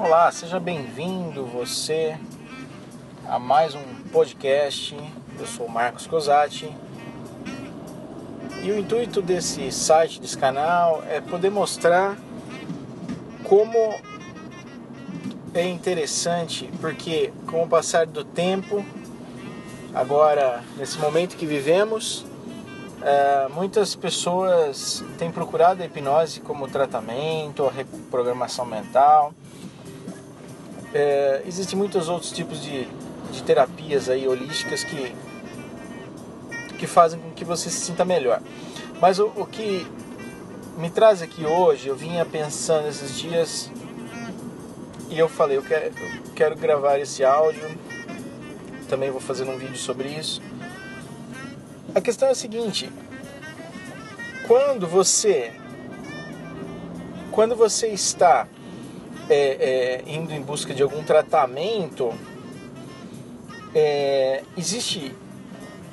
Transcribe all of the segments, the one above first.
Olá, seja bem-vindo você a mais um podcast. Eu sou Marcos Cosati e o intuito desse site, desse canal, é poder mostrar como é interessante, porque com o passar do tempo, agora nesse momento que vivemos, é, muitas pessoas têm procurado a hipnose como tratamento, a reprogramação mental. É, existem muitos outros tipos de, de terapias aí holísticas que, que fazem com que você se sinta melhor. Mas o, o que me traz aqui hoje, eu vinha pensando esses dias e eu falei, eu quero, eu quero gravar esse áudio, também vou fazer um vídeo sobre isso. A questão é a seguinte: quando você, quando você está é, é, indo em busca de algum tratamento, é, existe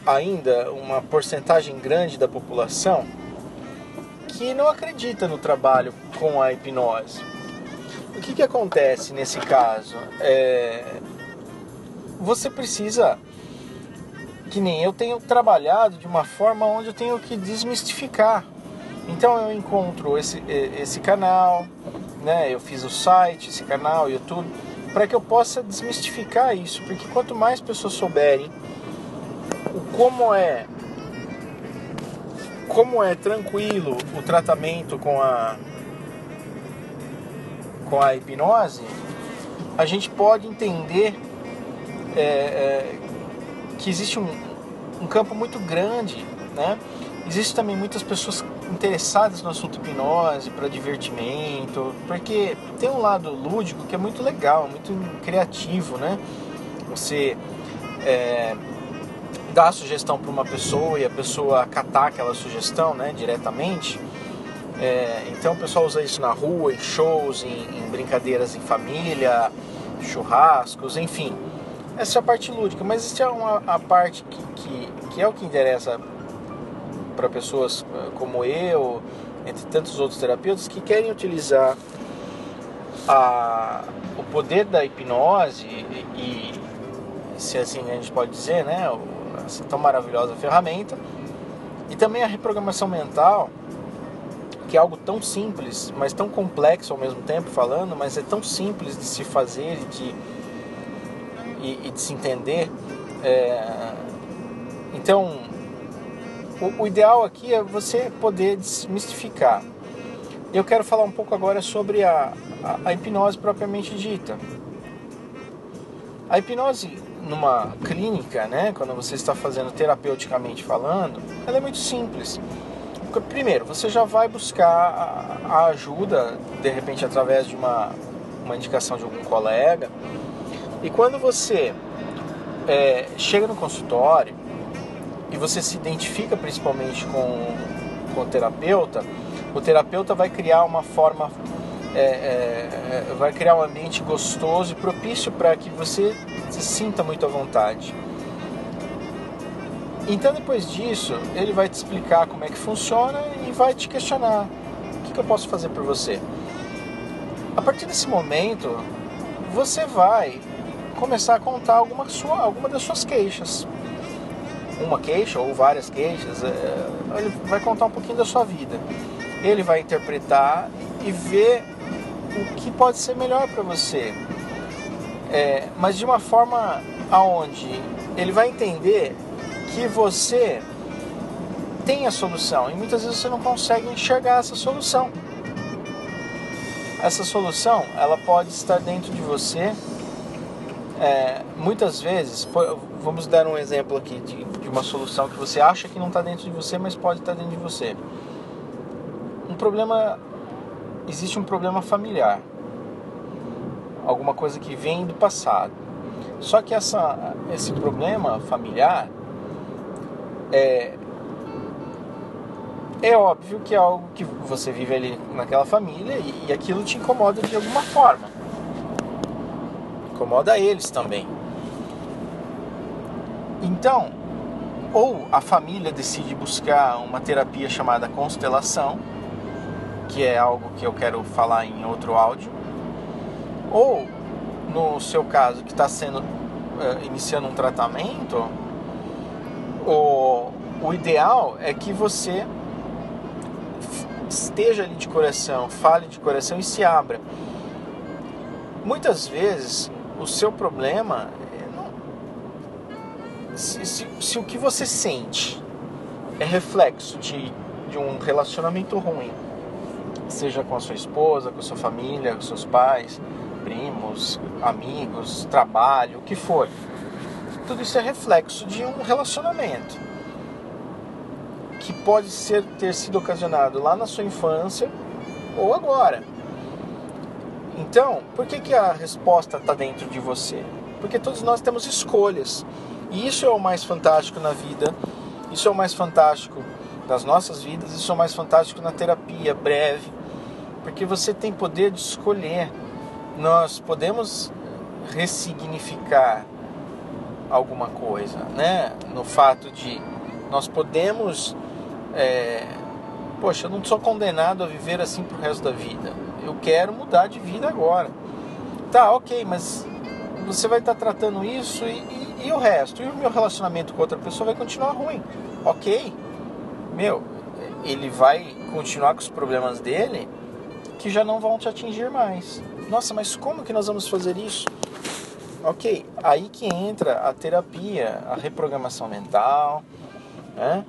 ainda uma porcentagem grande da população que não acredita no trabalho com a hipnose. O que, que acontece nesse caso? É, você precisa, que nem eu tenho trabalhado de uma forma onde eu tenho que desmistificar. Então eu encontro esse, esse canal, né? eu fiz o site, esse canal, YouTube, para que eu possa desmistificar isso, porque quanto mais pessoas souberem como é como é tranquilo o tratamento com a com a hipnose, a gente pode entender é, é, que existe um, um campo muito grande, né? Existem também muitas pessoas interessadas no assunto hipnose para divertimento, porque tem um lado lúdico que é muito legal, muito criativo, né? Você é, dar a sugestão para uma pessoa e a pessoa acatar aquela sugestão né, diretamente. É, então o pessoal usa isso na rua, em shows, em, em, brincadeiras em família, churrascos, enfim. Essa é a parte lúdica, mas existe uma, a parte que, que, que é o que interessa para pessoas eh, como eu, entre tantos outros terapeutas, que querem utilizar a, o poder da hipnose e, e se assim a gente pode dizer, né, essa tão maravilhosa ferramenta. E também a reprogramação mental, que é algo tão simples, mas tão complexo ao mesmo tempo falando, mas é tão simples de se fazer e de, e, e de se entender. É, então, o, o ideal aqui é você poder desmistificar. Eu quero falar um pouco agora sobre a, a, a hipnose propriamente dita. A hipnose numa clínica, né, quando você está fazendo terapeuticamente falando, ela é muito simples. Primeiro, você já vai buscar a ajuda, de repente através de uma, uma indicação de algum colega. E quando você é, chega no consultório e você se identifica principalmente com, com o terapeuta, o terapeuta vai criar uma forma é, é, vai criar um ambiente gostoso e propício para que você se sinta muito à vontade. Então, depois disso, ele vai te explicar como é que funciona e vai te questionar: o que, que eu posso fazer por você? A partir desse momento, você vai começar a contar alguma, sua, alguma das suas queixas. Uma queixa ou várias queixas, é, ele vai contar um pouquinho da sua vida. Ele vai interpretar e ver o que pode ser melhor para você. É, mas de uma forma aonde ele vai entender que você tem a solução e muitas vezes você não consegue enxergar essa solução. Essa solução ela pode estar dentro de você. É, muitas vezes, vamos dar um exemplo aqui de, de uma solução que você acha que não está dentro de você, mas pode estar dentro de você. Um problema existe um problema familiar, alguma coisa que vem do passado. Só que essa, esse problema familiar é, é óbvio que é algo que você vive ali naquela família e, e aquilo te incomoda de alguma forma. Incomoda eles também. Então, ou a família decide buscar uma terapia chamada constelação, que é algo que eu quero falar em outro áudio, Ou, no seu caso, que está sendo uh, iniciando um tratamento, o, o ideal é que você esteja ali de coração, fale de coração e se abra. Muitas vezes o seu problema se, se, se, o que você sente é reflexo de, de um relacionamento ruim, seja com a sua esposa, com a sua família, com seus pais, primos, amigos, trabalho, o que for. Tudo isso é reflexo de um relacionamento que pode ser, ter sido ocasionado lá na sua infância ou agora. Então, por que, que a resposta está dentro de você? Porque todos nós temos escolhas. E isso é o mais fantástico na vida, isso é o mais fantástico das nossas vidas, isso é o mais fantástico na terapia breve, porque você tem poder de escolher. Nós podemos ressignificar alguma coisa, né? No fato de nós podemos, é, poxa, eu não sou condenado a viver assim pro resto da vida. Eu quero mudar de vida agora. Tá, ok, mas você vai estar tratando isso e, e, e o resto? E o meu relacionamento com outra pessoa vai continuar ruim. Ok, meu, ele vai continuar com os problemas dele que já não vão te atingir mais. Nossa, mas como que nós vamos fazer isso? Ok, aí que entra a terapia, a reprogramação mental, né?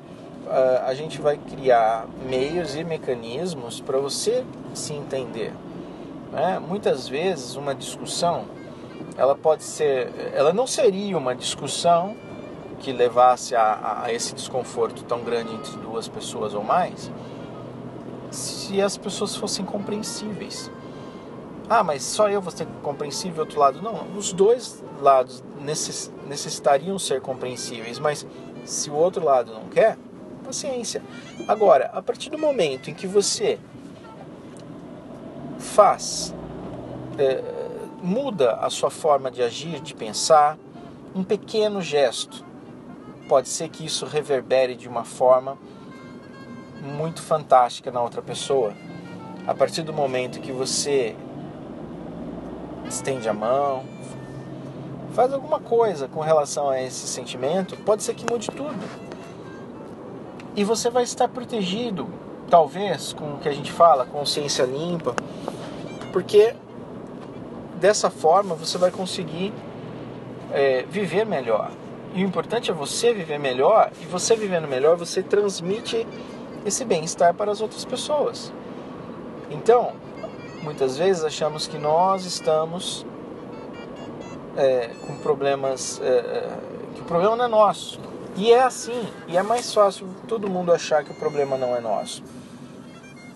A gente vai criar meios e mecanismos para você se entender. Né? Muitas vezes uma discussão, ela pode ser, ela não seria uma discussão que levasse a, a esse desconforto tão grande entre duas pessoas ou mais, se as pessoas fossem compreensíveis. Ah, mas só eu vou ser compreensível outro lado? Não, os dois lados necess, necessitariam ser compreensíveis, mas se o outro lado não quer, paciência. Agora, a partir do momento em que você faz, é, muda a sua forma de agir, de pensar, um pequeno gesto, pode ser que isso reverbere de uma forma muito fantástica na outra pessoa. A partir do momento que você estende a mão, faz alguma coisa com relação a esse sentimento, pode ser que mude tudo. E você vai estar protegido, talvez, com o que a gente fala, consciência limpa, porque dessa forma você vai conseguir é, viver melhor. E o importante é você viver melhor, e você vivendo melhor, você transmite esse bem-estar para as outras pessoas. Então, muitas vezes achamos que nós estamos é, com problemas, é, é, que o problema não é nosso. E é assim, e é mais fácil todo mundo achar que o problema não é nosso.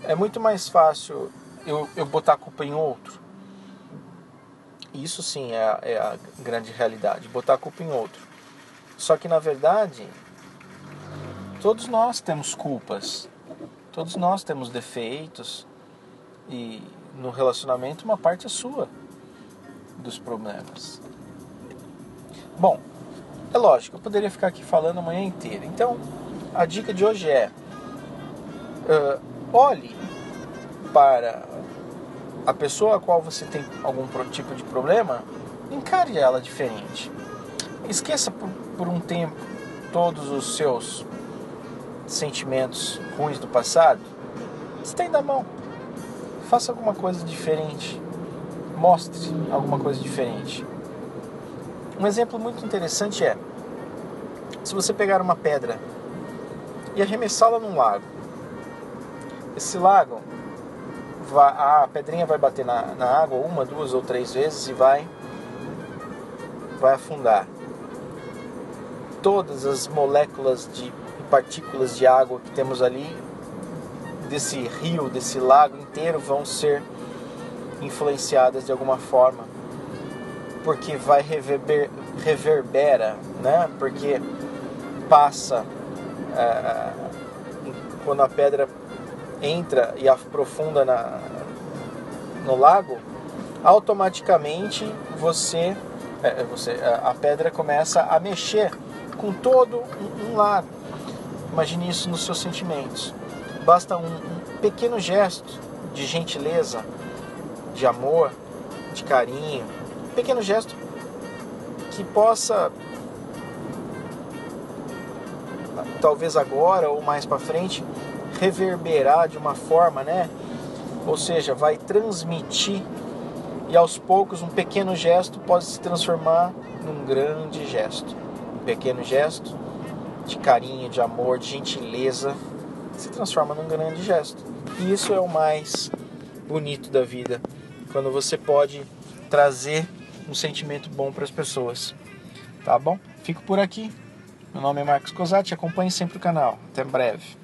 É muito mais fácil eu, eu botar a culpa em outro. Isso sim é, é a grande realidade, botar a culpa em outro. Só que na verdade, todos nós temos culpas, todos nós temos defeitos, e no relacionamento uma parte é sua dos problemas. Bom, é lógico, eu poderia ficar aqui falando a manhã inteira. Então, a dica de hoje é: uh, olhe para a pessoa a qual você tem algum tipo de problema, encare ela diferente. Esqueça por, por um tempo todos os seus sentimentos ruins do passado. Estenda a mão faça alguma coisa diferente. Mostre alguma coisa diferente. Um exemplo muito interessante é: se você pegar uma pedra e arremessá-la num lago, esse lago, a pedrinha vai bater na, na água uma, duas ou três vezes e vai, vai afundar. Todas as moléculas de partículas de água que temos ali desse rio, desse lago inteiro vão ser influenciadas de alguma forma, porque vai reverber, reverbera, né? Porque passa é, quando a pedra entra e aprofunda na, no lago, automaticamente você, é, você a pedra começa a mexer com todo um, um lago. Imagine isso nos seus sentimentos. Basta um, um pequeno gesto de gentileza, de amor, de carinho, pequeno gesto que possa talvez agora ou mais para frente reverberar de uma forma, né? Ou seja, vai transmitir e aos poucos um pequeno gesto pode se transformar num grande gesto. Um pequeno gesto de carinho, de amor, de gentileza se transforma num grande gesto. E isso é o mais bonito da vida, quando você pode trazer um sentimento bom para as pessoas. Tá bom? Fico por aqui. Meu nome é Marcos Cosati, acompanhe sempre o canal. Até breve.